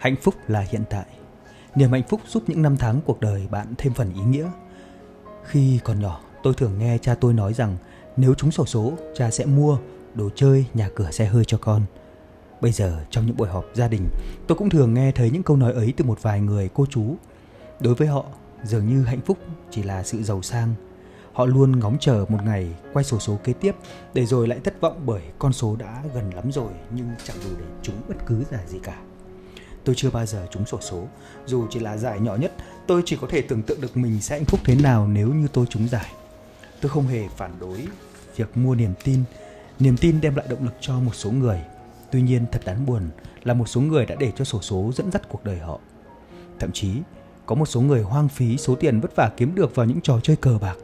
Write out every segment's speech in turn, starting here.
Hạnh phúc là hiện tại. Niềm hạnh phúc giúp những năm tháng cuộc đời bạn thêm phần ý nghĩa. Khi còn nhỏ, tôi thường nghe cha tôi nói rằng nếu trúng sổ số, cha sẽ mua đồ chơi, nhà cửa, xe hơi cho con. Bây giờ trong những buổi họp gia đình, tôi cũng thường nghe thấy những câu nói ấy từ một vài người cô chú. Đối với họ, dường như hạnh phúc chỉ là sự giàu sang. Họ luôn ngóng chờ một ngày quay sổ số kế tiếp để rồi lại thất vọng bởi con số đã gần lắm rồi nhưng chẳng đủ để trúng bất cứ giải gì cả. Tôi chưa bao giờ trúng sổ số, dù chỉ là giải nhỏ nhất, tôi chỉ có thể tưởng tượng được mình sẽ hạnh phúc thế nào nếu như tôi trúng giải. Tôi không hề phản đối việc mua niềm tin. Niềm tin đem lại động lực cho một số người. Tuy nhiên thật đáng buồn là một số người đã để cho sổ số dẫn dắt cuộc đời họ. Thậm chí, có một số người hoang phí số tiền vất vả kiếm được vào những trò chơi cờ bạc.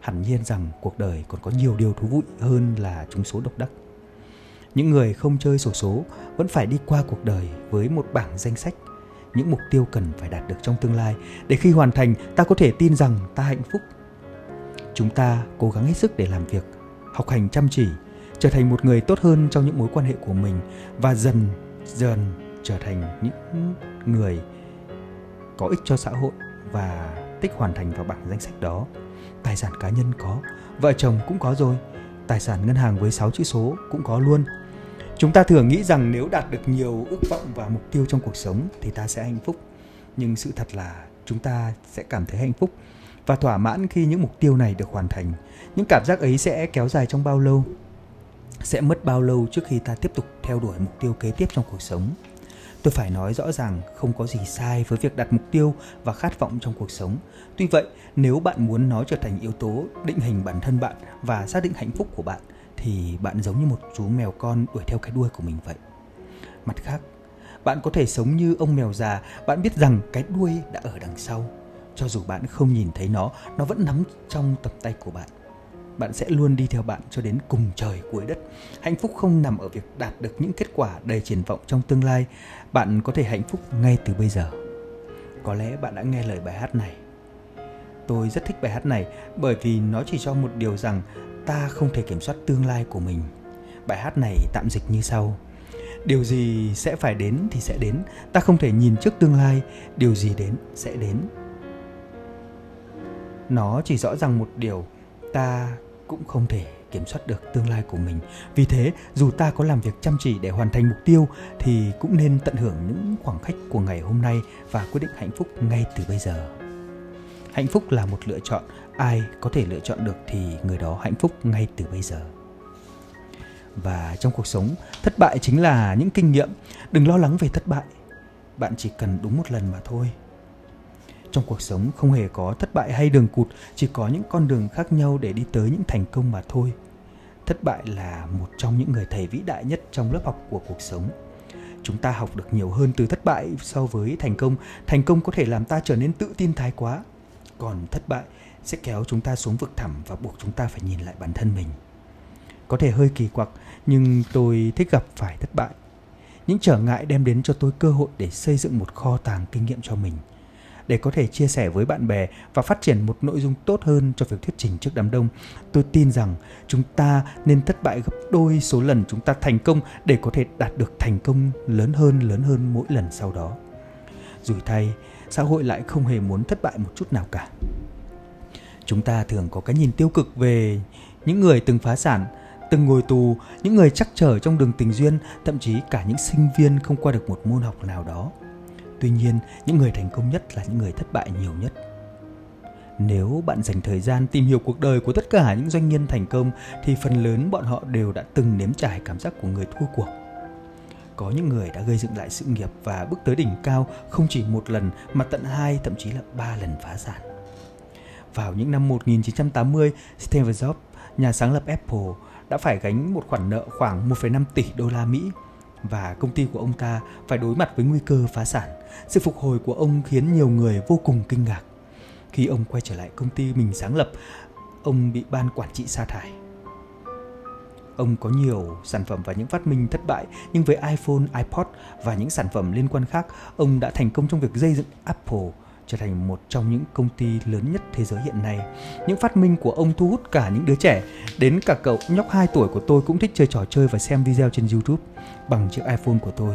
Hẳn nhiên rằng cuộc đời còn có nhiều điều thú vị hơn là trúng số độc đắc. Những người không chơi sổ số vẫn phải đi qua cuộc đời với một bảng danh sách những mục tiêu cần phải đạt được trong tương lai để khi hoàn thành ta có thể tin rằng ta hạnh phúc. Chúng ta cố gắng hết sức để làm việc, học hành chăm chỉ, trở thành một người tốt hơn trong những mối quan hệ của mình và dần dần trở thành những người có ích cho xã hội và tích hoàn thành vào bảng danh sách đó. Tài sản cá nhân có, vợ chồng cũng có rồi, tài sản ngân hàng với 6 chữ số cũng có luôn Chúng ta thường nghĩ rằng nếu đạt được nhiều ước vọng và mục tiêu trong cuộc sống thì ta sẽ hạnh phúc. Nhưng sự thật là chúng ta sẽ cảm thấy hạnh phúc và thỏa mãn khi những mục tiêu này được hoàn thành. Những cảm giác ấy sẽ kéo dài trong bao lâu? Sẽ mất bao lâu trước khi ta tiếp tục theo đuổi mục tiêu kế tiếp trong cuộc sống? Tôi phải nói rõ ràng không có gì sai với việc đặt mục tiêu và khát vọng trong cuộc sống. Tuy vậy, nếu bạn muốn nó trở thành yếu tố định hình bản thân bạn và xác định hạnh phúc của bạn thì bạn giống như một chú mèo con đuổi theo cái đuôi của mình vậy. Mặt khác, bạn có thể sống như ông mèo già, bạn biết rằng cái đuôi đã ở đằng sau. Cho dù bạn không nhìn thấy nó, nó vẫn nắm trong tầm tay của bạn. Bạn sẽ luôn đi theo bạn cho đến cùng trời cuối đất. Hạnh phúc không nằm ở việc đạt được những kết quả đầy triển vọng trong tương lai. Bạn có thể hạnh phúc ngay từ bây giờ. Có lẽ bạn đã nghe lời bài hát này. Tôi rất thích bài hát này bởi vì nó chỉ cho một điều rằng ta không thể kiểm soát tương lai của mình bài hát này tạm dịch như sau điều gì sẽ phải đến thì sẽ đến ta không thể nhìn trước tương lai điều gì đến sẽ đến nó chỉ rõ ràng một điều ta cũng không thể kiểm soát được tương lai của mình. Vì thế, dù ta có làm việc chăm chỉ để hoàn thành mục tiêu, thì cũng nên tận hưởng những khoảng khách của ngày hôm nay và quyết định hạnh phúc ngay từ bây giờ. Hạnh phúc là một lựa chọn. Ai có thể lựa chọn được thì người đó hạnh phúc ngay từ bây giờ. Và trong cuộc sống, thất bại chính là những kinh nghiệm. Đừng lo lắng về thất bại. Bạn chỉ cần đúng một lần mà thôi trong cuộc sống không hề có thất bại hay đường cụt, chỉ có những con đường khác nhau để đi tới những thành công mà thôi. Thất bại là một trong những người thầy vĩ đại nhất trong lớp học của cuộc sống. Chúng ta học được nhiều hơn từ thất bại so với thành công. Thành công có thể làm ta trở nên tự tin thái quá. Còn thất bại sẽ kéo chúng ta xuống vực thẳm và buộc chúng ta phải nhìn lại bản thân mình. Có thể hơi kỳ quặc, nhưng tôi thích gặp phải thất bại. Những trở ngại đem đến cho tôi cơ hội để xây dựng một kho tàng kinh nghiệm cho mình để có thể chia sẻ với bạn bè và phát triển một nội dung tốt hơn cho việc thuyết trình trước đám đông. Tôi tin rằng chúng ta nên thất bại gấp đôi số lần chúng ta thành công để có thể đạt được thành công lớn hơn lớn hơn mỗi lần sau đó. Rủi thay, xã hội lại không hề muốn thất bại một chút nào cả. Chúng ta thường có cái nhìn tiêu cực về những người từng phá sản, từng ngồi tù, những người chắc trở trong đường tình duyên, thậm chí cả những sinh viên không qua được một môn học nào đó tuy nhiên những người thành công nhất là những người thất bại nhiều nhất. Nếu bạn dành thời gian tìm hiểu cuộc đời của tất cả những doanh nhân thành công thì phần lớn bọn họ đều đã từng nếm trải cảm giác của người thua cuộc. Có những người đã gây dựng lại sự nghiệp và bước tới đỉnh cao không chỉ một lần mà tận hai thậm chí là ba lần phá sản. Vào những năm 1980, Steve Jobs, nhà sáng lập Apple, đã phải gánh một khoản nợ khoảng 1,5 tỷ đô la Mỹ và công ty của ông ta phải đối mặt với nguy cơ phá sản. Sự phục hồi của ông khiến nhiều người vô cùng kinh ngạc. Khi ông quay trở lại công ty mình sáng lập, ông bị ban quản trị sa thải. Ông có nhiều sản phẩm và những phát minh thất bại, nhưng với iPhone, iPod và những sản phẩm liên quan khác, ông đã thành công trong việc xây dựng Apple trở thành một trong những công ty lớn nhất thế giới hiện nay. Những phát minh của ông thu hút cả những đứa trẻ, đến cả cậu nhóc 2 tuổi của tôi cũng thích chơi trò chơi và xem video trên YouTube bằng chiếc iPhone của tôi.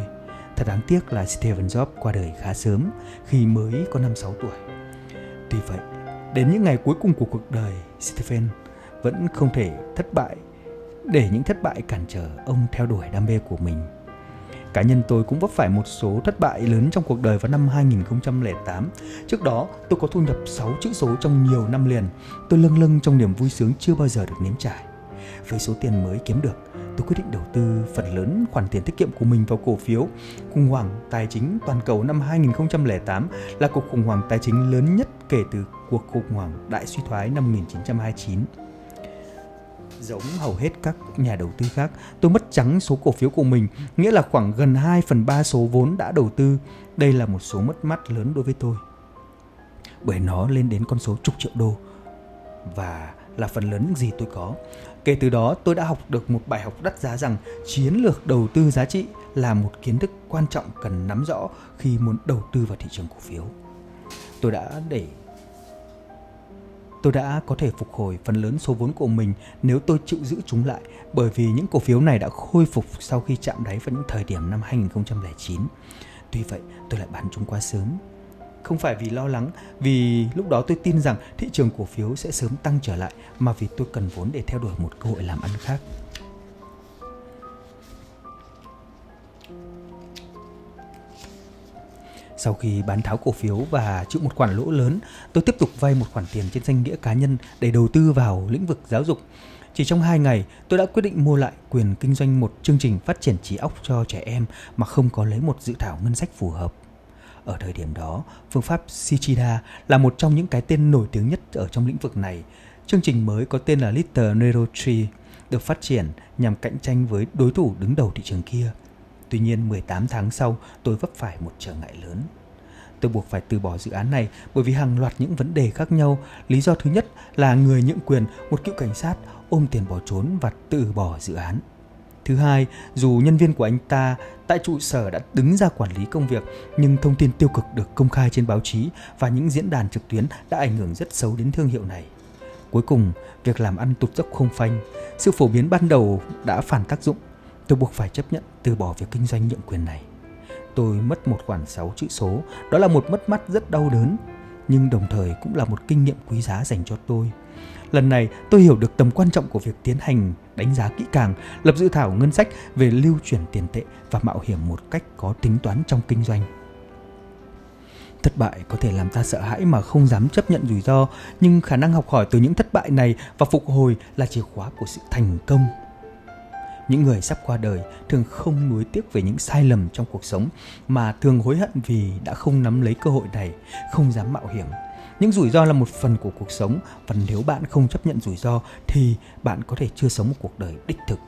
Thật đáng tiếc là Stephen Jobs qua đời khá sớm khi mới có 5-6 tuổi. Tuy vậy, đến những ngày cuối cùng của cuộc đời, Stephen vẫn không thể thất bại để những thất bại cản trở ông theo đuổi đam mê của mình. Cá nhân tôi cũng vấp phải một số thất bại lớn trong cuộc đời vào năm 2008. Trước đó, tôi có thu nhập 6 chữ số trong nhiều năm liền. Tôi lâng lâng trong niềm vui sướng chưa bao giờ được nếm trải. Với số tiền mới kiếm được, tôi quyết định đầu tư phần lớn khoản tiền tiết kiệm của mình vào cổ phiếu. Khủng hoảng tài chính toàn cầu năm 2008 là cuộc khủng hoảng tài chính lớn nhất kể từ cuộc khủng hoảng đại suy thoái năm 1929 giống hầu hết các nhà đầu tư khác, tôi mất trắng số cổ phiếu của mình, nghĩa là khoảng gần 2 phần 3 số vốn đã đầu tư. Đây là một số mất mát lớn đối với tôi. Bởi nó lên đến con số chục triệu đô và là phần lớn những gì tôi có. Kể từ đó, tôi đã học được một bài học đắt giá rằng chiến lược đầu tư giá trị là một kiến thức quan trọng cần nắm rõ khi muốn đầu tư vào thị trường cổ phiếu. Tôi đã để tôi đã có thể phục hồi phần lớn số vốn của mình nếu tôi chịu giữ chúng lại bởi vì những cổ phiếu này đã khôi phục sau khi chạm đáy vào những thời điểm năm 2009. Tuy vậy, tôi lại bán chúng quá sớm. Không phải vì lo lắng, vì lúc đó tôi tin rằng thị trường cổ phiếu sẽ sớm tăng trở lại mà vì tôi cần vốn để theo đuổi một cơ hội làm ăn khác. Sau khi bán tháo cổ phiếu và chịu một khoản lỗ lớn, tôi tiếp tục vay một khoản tiền trên danh nghĩa cá nhân để đầu tư vào lĩnh vực giáo dục. Chỉ trong 2 ngày, tôi đã quyết định mua lại quyền kinh doanh một chương trình phát triển trí óc cho trẻ em mà không có lấy một dự thảo ngân sách phù hợp. Ở thời điểm đó, phương pháp Shichida là một trong những cái tên nổi tiếng nhất ở trong lĩnh vực này. Chương trình mới có tên là Little Neuro Tree được phát triển nhằm cạnh tranh với đối thủ đứng đầu thị trường kia. Tuy nhiên 18 tháng sau, tôi vấp phải một trở ngại lớn. Tôi buộc phải từ bỏ dự án này bởi vì hàng loạt những vấn đề khác nhau. Lý do thứ nhất là người nhượng quyền, một cựu cảnh sát, ôm tiền bỏ trốn và từ bỏ dự án. Thứ hai, dù nhân viên của anh ta tại trụ sở đã đứng ra quản lý công việc, nhưng thông tin tiêu cực được công khai trên báo chí và những diễn đàn trực tuyến đã ảnh hưởng rất xấu đến thương hiệu này. Cuối cùng, việc làm ăn tụt dốc không phanh, sự phổ biến ban đầu đã phản tác dụng Tôi buộc phải chấp nhận từ bỏ việc kinh doanh nhượng quyền này. Tôi mất một khoản 6 chữ số, đó là một mất mát rất đau đớn, nhưng đồng thời cũng là một kinh nghiệm quý giá dành cho tôi. Lần này tôi hiểu được tầm quan trọng của việc tiến hành đánh giá kỹ càng, lập dự thảo ngân sách về lưu chuyển tiền tệ và mạo hiểm một cách có tính toán trong kinh doanh. Thất bại có thể làm ta sợ hãi mà không dám chấp nhận rủi ro, nhưng khả năng học hỏi từ những thất bại này và phục hồi là chìa khóa của sự thành công những người sắp qua đời thường không nuối tiếc về những sai lầm trong cuộc sống mà thường hối hận vì đã không nắm lấy cơ hội này, không dám mạo hiểm. Những rủi ro là một phần của cuộc sống và nếu bạn không chấp nhận rủi ro thì bạn có thể chưa sống một cuộc đời đích thực.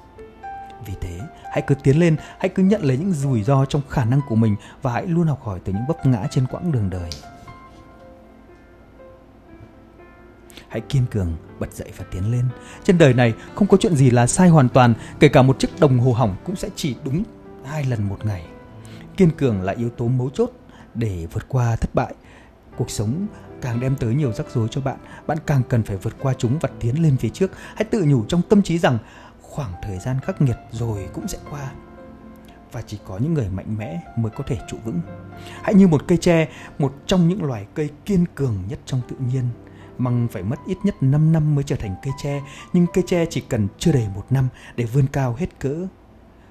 Vì thế, hãy cứ tiến lên, hãy cứ nhận lấy những rủi ro trong khả năng của mình và hãy luôn học hỏi từ những vấp ngã trên quãng đường đời. Hãy kiên cường bật dậy và tiến lên. Trên đời này không có chuyện gì là sai hoàn toàn kể cả một chiếc đồng hồ hỏng cũng sẽ chỉ đúng hai lần một ngày. Kiên cường là yếu tố mấu chốt để vượt qua thất bại. Cuộc sống càng đem tới nhiều rắc rối cho bạn bạn càng cần phải vượt qua chúng và tiến lên phía trước. Hãy tự nhủ trong tâm trí rằng khoảng thời gian khắc nghiệt rồi cũng sẽ qua. Và chỉ có những người mạnh mẽ mới có thể trụ vững. Hãy như một cây tre, một trong những loài cây kiên cường nhất trong tự nhiên măng phải mất ít nhất 5 năm mới trở thành cây tre, nhưng cây tre chỉ cần chưa đầy một năm để vươn cao hết cỡ.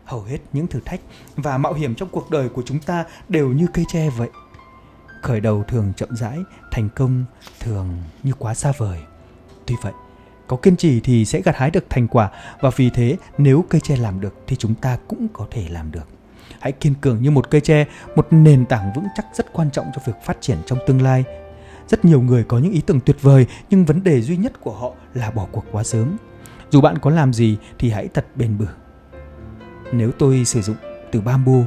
Hầu hết những thử thách và mạo hiểm trong cuộc đời của chúng ta đều như cây tre vậy. Khởi đầu thường chậm rãi, thành công thường như quá xa vời. Tuy vậy, có kiên trì thì sẽ gặt hái được thành quả và vì thế nếu cây tre làm được thì chúng ta cũng có thể làm được. Hãy kiên cường như một cây tre, một nền tảng vững chắc rất quan trọng cho việc phát triển trong tương lai rất nhiều người có những ý tưởng tuyệt vời nhưng vấn đề duy nhất của họ là bỏ cuộc quá sớm. Dù bạn có làm gì thì hãy thật bền bỉ. Nếu tôi sử dụng từ bamboo,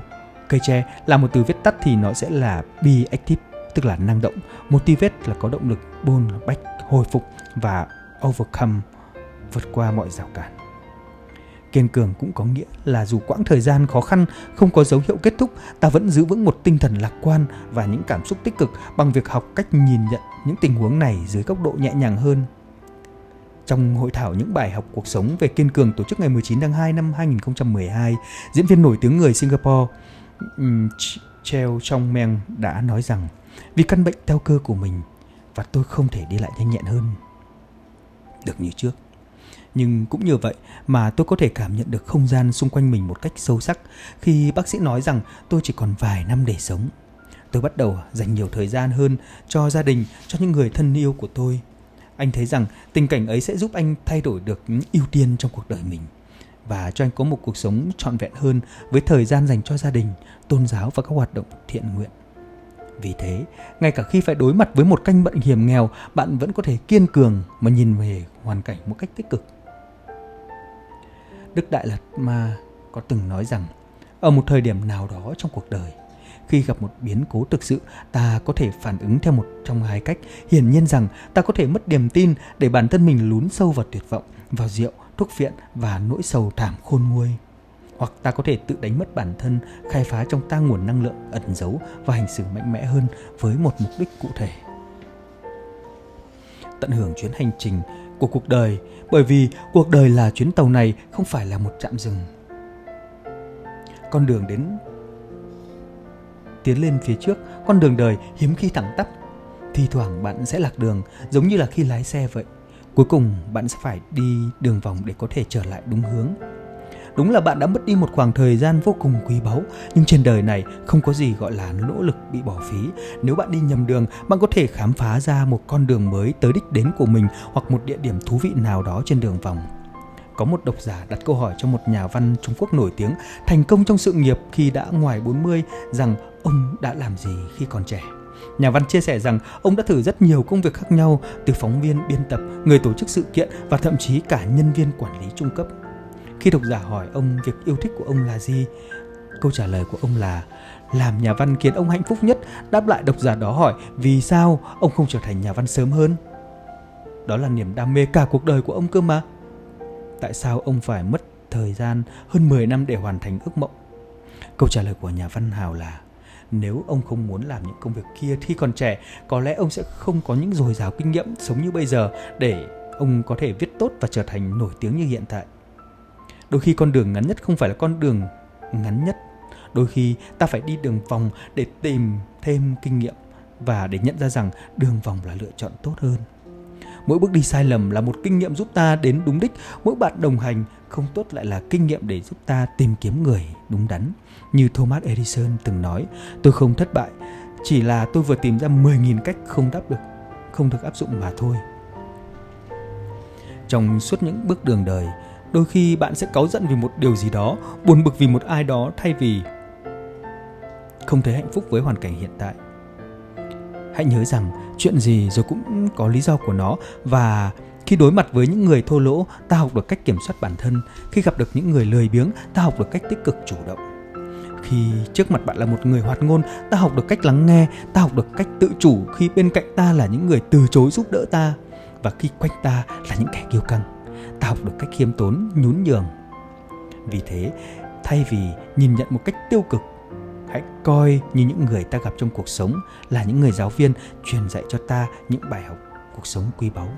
cây tre là một từ viết tắt thì nó sẽ là be active, tức là năng động, motivate là có động lực, bôn bách, hồi phục và overcome, vượt qua mọi rào cản. Kiên cường cũng có nghĩa là dù quãng thời gian khó khăn không có dấu hiệu kết thúc, ta vẫn giữ vững một tinh thần lạc quan và những cảm xúc tích cực bằng việc học cách nhìn nhận những tình huống này dưới góc độ nhẹ nhàng hơn. Trong hội thảo những bài học cuộc sống về kiên cường tổ chức ngày 19 tháng 2 năm 2012, diễn viên nổi tiếng người Singapore Cheo Chong meng đã nói rằng vì căn bệnh teo cơ của mình và tôi không thể đi lại nhanh nhẹn hơn được như trước nhưng cũng như vậy mà tôi có thể cảm nhận được không gian xung quanh mình một cách sâu sắc khi bác sĩ nói rằng tôi chỉ còn vài năm để sống tôi bắt đầu dành nhiều thời gian hơn cho gia đình cho những người thân yêu của tôi anh thấy rằng tình cảnh ấy sẽ giúp anh thay đổi được những ưu tiên trong cuộc đời mình và cho anh có một cuộc sống trọn vẹn hơn với thời gian dành cho gia đình, tôn giáo và các hoạt động thiện nguyện. Vì thế, ngay cả khi phải đối mặt với một căn bệnh hiểm nghèo, bạn vẫn có thể kiên cường mà nhìn về hoàn cảnh một cách tích cực. Đức Đại Lạt Ma có từng nói rằng, ở một thời điểm nào đó trong cuộc đời, khi gặp một biến cố thực sự, ta có thể phản ứng theo một trong hai cách. Hiển nhiên rằng ta có thể mất niềm tin để bản thân mình lún sâu vào tuyệt vọng, vào rượu, thuốc viện và nỗi sầu thảm khôn nguôi hoặc ta có thể tự đánh mất bản thân khai phá trong ta nguồn năng lượng ẩn giấu và hành xử mạnh mẽ hơn với một mục đích cụ thể tận hưởng chuyến hành trình của cuộc đời, bởi vì cuộc đời là chuyến tàu này không phải là một trạm dừng. Con đường đến, tiến lên phía trước, con đường đời hiếm khi thẳng tắp. Thi thoảng bạn sẽ lạc đường, giống như là khi lái xe vậy. Cuối cùng bạn sẽ phải đi đường vòng để có thể trở lại đúng hướng đúng là bạn đã mất đi một khoảng thời gian vô cùng quý báu nhưng trên đời này không có gì gọi là nỗ lực bị bỏ phí nếu bạn đi nhầm đường bạn có thể khám phá ra một con đường mới tới đích đến của mình hoặc một địa điểm thú vị nào đó trên đường vòng có một độc giả đặt câu hỏi cho một nhà văn Trung Quốc nổi tiếng thành công trong sự nghiệp khi đã ngoài 40 rằng ông đã làm gì khi còn trẻ. Nhà văn chia sẻ rằng ông đã thử rất nhiều công việc khác nhau từ phóng viên, biên tập, người tổ chức sự kiện và thậm chí cả nhân viên quản lý trung cấp. Khi độc giả hỏi ông việc yêu thích của ông là gì, câu trả lời của ông là làm nhà văn khiến ông hạnh phúc nhất. Đáp lại độc giả đó hỏi vì sao ông không trở thành nhà văn sớm hơn? Đó là niềm đam mê cả cuộc đời của ông cơ mà. Tại sao ông phải mất thời gian hơn 10 năm để hoàn thành ước mộng? Câu trả lời của nhà văn Hào là nếu ông không muốn làm những công việc kia khi còn trẻ, có lẽ ông sẽ không có những dồi dào kinh nghiệm sống như bây giờ để ông có thể viết tốt và trở thành nổi tiếng như hiện tại. Đôi khi con đường ngắn nhất không phải là con đường ngắn nhất. Đôi khi ta phải đi đường vòng để tìm thêm kinh nghiệm và để nhận ra rằng đường vòng là lựa chọn tốt hơn. Mỗi bước đi sai lầm là một kinh nghiệm giúp ta đến đúng đích, mỗi bạn đồng hành không tốt lại là kinh nghiệm để giúp ta tìm kiếm người đúng đắn. Như Thomas Edison từng nói, tôi không thất bại, chỉ là tôi vừa tìm ra 10.000 cách không đáp được, không được áp dụng mà thôi. Trong suốt những bước đường đời, đôi khi bạn sẽ cáu giận vì một điều gì đó, buồn bực vì một ai đó thay vì không thấy hạnh phúc với hoàn cảnh hiện tại. Hãy nhớ rằng chuyện gì rồi cũng có lý do của nó và khi đối mặt với những người thô lỗ, ta học được cách kiểm soát bản thân. Khi gặp được những người lười biếng, ta học được cách tích cực chủ động. Khi trước mặt bạn là một người hoạt ngôn, ta học được cách lắng nghe, ta học được cách tự chủ khi bên cạnh ta là những người từ chối giúp đỡ ta và khi quanh ta là những kẻ kiêu căng, ta học được cách khiêm tốn, nhún nhường. Vì thế, thay vì nhìn nhận một cách tiêu cực hãy coi như những người ta gặp trong cuộc sống là những người giáo viên truyền dạy cho ta những bài học cuộc sống quý báu.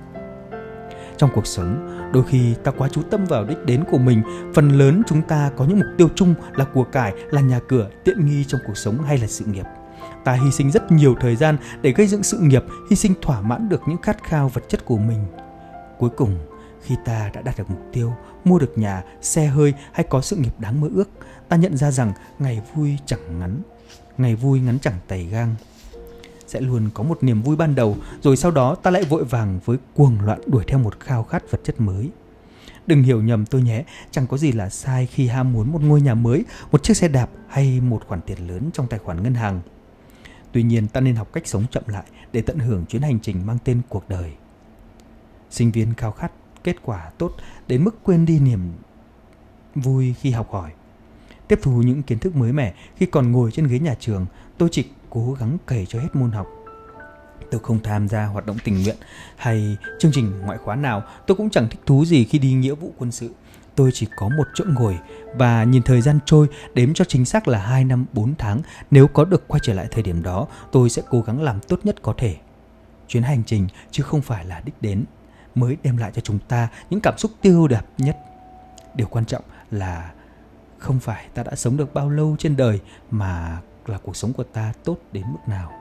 Trong cuộc sống đôi khi ta quá chú tâm vào đích đến của mình. Phần lớn chúng ta có những mục tiêu chung là của cải là nhà cửa tiện nghi trong cuộc sống hay là sự nghiệp. Ta hy sinh rất nhiều thời gian để gây dựng sự nghiệp hy sinh thỏa mãn được những khát khao vật chất của mình. Cuối cùng khi ta đã đạt được mục tiêu, mua được nhà, xe hơi hay có sự nghiệp đáng mơ ước, ta nhận ra rằng ngày vui chẳng ngắn, ngày vui ngắn chẳng tày gang. Sẽ luôn có một niềm vui ban đầu, rồi sau đó ta lại vội vàng với cuồng loạn đuổi theo một khao khát vật chất mới. Đừng hiểu nhầm tôi nhé, chẳng có gì là sai khi ham muốn một ngôi nhà mới, một chiếc xe đạp hay một khoản tiền lớn trong tài khoản ngân hàng. Tuy nhiên, ta nên học cách sống chậm lại để tận hưởng chuyến hành trình mang tên cuộc đời. Sinh viên khao khát kết quả tốt đến mức quên đi niềm vui khi học hỏi. Tiếp thu những kiến thức mới mẻ khi còn ngồi trên ghế nhà trường, tôi chỉ cố gắng cày cho hết môn học. Tôi không tham gia hoạt động tình nguyện hay chương trình ngoại khóa nào, tôi cũng chẳng thích thú gì khi đi nghĩa vụ quân sự. Tôi chỉ có một chỗ ngồi và nhìn thời gian trôi, đếm cho chính xác là 2 năm 4 tháng. Nếu có được quay trở lại thời điểm đó, tôi sẽ cố gắng làm tốt nhất có thể. Chuyến hành trình chứ không phải là đích đến mới đem lại cho chúng ta những cảm xúc tiêu đẹp nhất. Điều quan trọng là không phải ta đã sống được bao lâu trên đời mà là cuộc sống của ta tốt đến mức nào.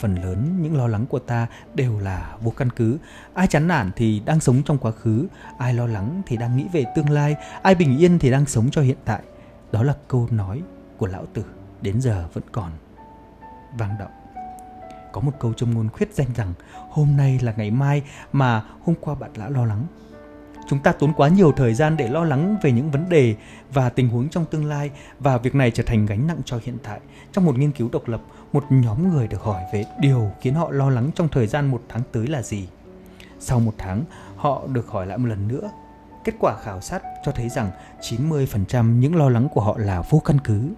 Phần lớn những lo lắng của ta đều là vô căn cứ. Ai chán nản thì đang sống trong quá khứ, ai lo lắng thì đang nghĩ về tương lai, ai bình yên thì đang sống cho hiện tại. Đó là câu nói của lão tử, đến giờ vẫn còn vang động có một câu trong ngôn khuyết danh rằng hôm nay là ngày mai mà hôm qua bạn đã lo lắng. Chúng ta tốn quá nhiều thời gian để lo lắng về những vấn đề và tình huống trong tương lai và việc này trở thành gánh nặng cho hiện tại. Trong một nghiên cứu độc lập một nhóm người được hỏi về điều khiến họ lo lắng trong thời gian một tháng tới là gì. Sau một tháng họ được hỏi lại một lần nữa. Kết quả khảo sát cho thấy rằng 90% những lo lắng của họ là vô căn cứ.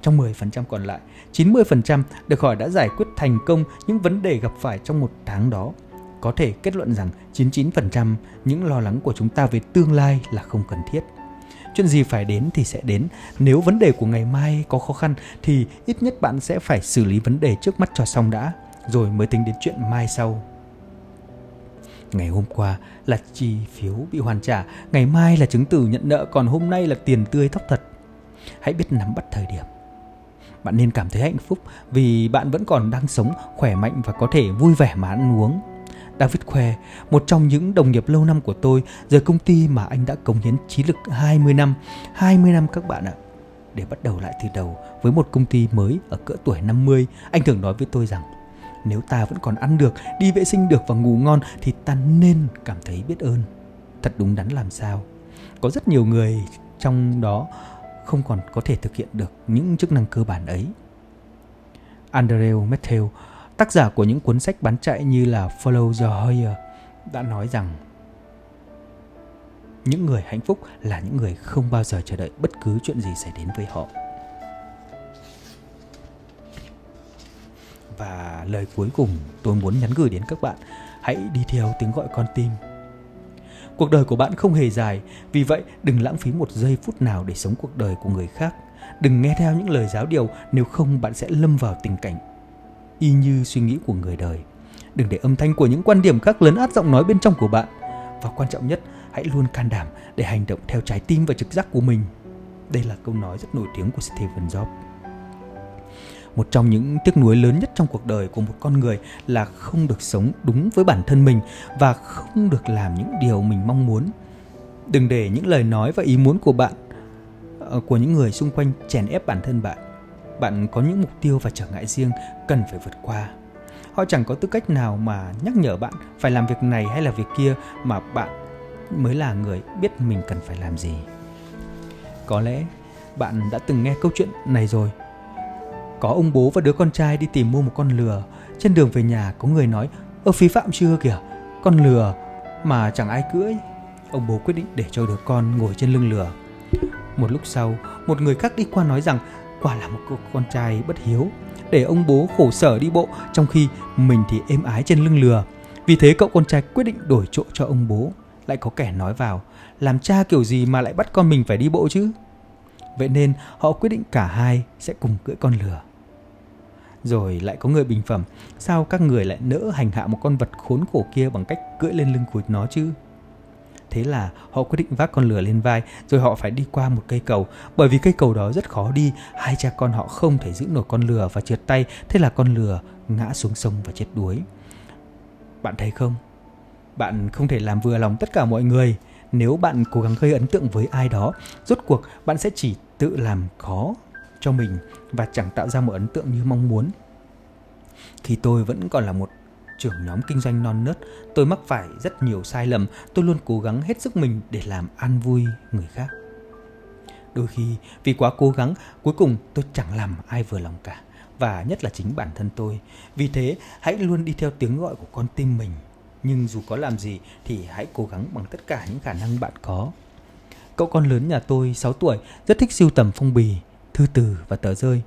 Trong 10% còn lại, 90% được hỏi đã giải quyết thành công những vấn đề gặp phải trong một tháng đó. Có thể kết luận rằng 99% những lo lắng của chúng ta về tương lai là không cần thiết. Chuyện gì phải đến thì sẽ đến. Nếu vấn đề của ngày mai có khó khăn thì ít nhất bạn sẽ phải xử lý vấn đề trước mắt cho xong đã, rồi mới tính đến chuyện mai sau. Ngày hôm qua là chi phiếu bị hoàn trả, ngày mai là chứng từ nhận nợ, còn hôm nay là tiền tươi thóc thật. Hãy biết nắm bắt thời điểm bạn nên cảm thấy hạnh phúc vì bạn vẫn còn đang sống khỏe mạnh và có thể vui vẻ mà ăn uống. David khoe, một trong những đồng nghiệp lâu năm của tôi, rời công ty mà anh đã cống hiến trí lực 20 năm, 20 năm các bạn ạ. Để bắt đầu lại từ đầu với một công ty mới ở cỡ tuổi 50, anh thường nói với tôi rằng nếu ta vẫn còn ăn được, đi vệ sinh được và ngủ ngon thì ta nên cảm thấy biết ơn. Thật đúng đắn làm sao. Có rất nhiều người trong đó không còn có thể thực hiện được những chức năng cơ bản ấy. Andrew Matthew, tác giả của những cuốn sách bán chạy như là Follow the Hoyer, đã nói rằng những người hạnh phúc là những người không bao giờ chờ đợi bất cứ chuyện gì xảy đến với họ. Và lời cuối cùng tôi muốn nhắn gửi đến các bạn, hãy đi theo tiếng gọi con tim Cuộc đời của bạn không hề dài, vì vậy đừng lãng phí một giây phút nào để sống cuộc đời của người khác. Đừng nghe theo những lời giáo điều, nếu không bạn sẽ lâm vào tình cảnh y như suy nghĩ của người đời. Đừng để âm thanh của những quan điểm khác lấn át giọng nói bên trong của bạn. Và quan trọng nhất, hãy luôn can đảm để hành động theo trái tim và trực giác của mình. Đây là câu nói rất nổi tiếng của Stephen Jobs. Một trong những tiếc nuối lớn nhất trong cuộc đời của một con người là không được sống đúng với bản thân mình và không được làm những điều mình mong muốn. Đừng để những lời nói và ý muốn của bạn ờ, của những người xung quanh chèn ép bản thân bạn. Bạn có những mục tiêu và trở ngại riêng cần phải vượt qua. Họ chẳng có tư cách nào mà nhắc nhở bạn phải làm việc này hay là việc kia mà bạn mới là người biết mình cần phải làm gì. Có lẽ bạn đã từng nghe câu chuyện này rồi có ông bố và đứa con trai đi tìm mua một con lừa. Trên đường về nhà có người nói, ơ phí phạm chưa kìa, con lừa mà chẳng ai cưỡi. Ông bố quyết định để cho đứa con ngồi trên lưng lừa. Một lúc sau, một người khác đi qua nói rằng quả là một con trai bất hiếu, để ông bố khổ sở đi bộ trong khi mình thì êm ái trên lưng lừa. Vì thế cậu con trai quyết định đổi chỗ cho ông bố. Lại có kẻ nói vào, làm cha kiểu gì mà lại bắt con mình phải đi bộ chứ? Vậy nên họ quyết định cả hai sẽ cùng cưỡi con lừa rồi lại có người bình phẩm. Sao các người lại nỡ hành hạ một con vật khốn khổ kia bằng cách cưỡi lên lưng của nó chứ? Thế là họ quyết định vác con lừa lên vai, rồi họ phải đi qua một cây cầu. Bởi vì cây cầu đó rất khó đi, hai cha con họ không thể giữ nổi con lừa và trượt tay, thế là con lừa ngã xuống sông và chết đuối. Bạn thấy không? Bạn không thể làm vừa lòng tất cả mọi người. Nếu bạn cố gắng gây ấn tượng với ai đó, rốt cuộc bạn sẽ chỉ tự làm khó cho mình và chẳng tạo ra một ấn tượng như mong muốn. Khi tôi vẫn còn là một trưởng nhóm kinh doanh non nớt, tôi mắc phải rất nhiều sai lầm, tôi luôn cố gắng hết sức mình để làm an vui người khác. Đôi khi vì quá cố gắng, cuối cùng tôi chẳng làm ai vừa lòng cả và nhất là chính bản thân tôi. Vì thế, hãy luôn đi theo tiếng gọi của con tim mình. Nhưng dù có làm gì thì hãy cố gắng bằng tất cả những khả năng bạn có. Cậu con lớn nhà tôi 6 tuổi rất thích siêu tầm phong bì thư từ và tờ rơi.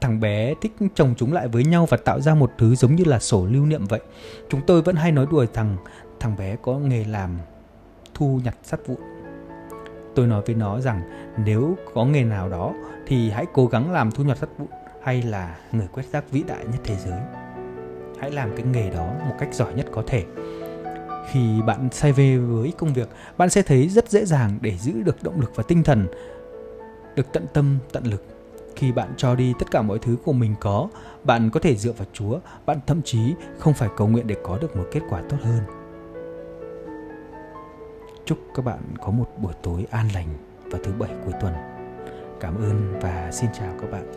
Thằng bé thích chồng chúng lại với nhau và tạo ra một thứ giống như là sổ lưu niệm vậy. Chúng tôi vẫn hay nói đùa rằng thằng bé có nghề làm thu nhặt sắt vụn. Tôi nói với nó rằng nếu có nghề nào đó thì hãy cố gắng làm thu nhặt sắt vụn hay là người quét rác vĩ đại nhất thế giới. Hãy làm cái nghề đó một cách giỏi nhất có thể. Khi bạn say về với công việc, bạn sẽ thấy rất dễ dàng để giữ được động lực và tinh thần, được tận tâm, tận lực. Khi bạn cho đi tất cả mọi thứ của mình có, bạn có thể dựa vào Chúa, bạn thậm chí không phải cầu nguyện để có được một kết quả tốt hơn. Chúc các bạn có một buổi tối an lành vào thứ bảy cuối tuần. Cảm ơn và xin chào các bạn.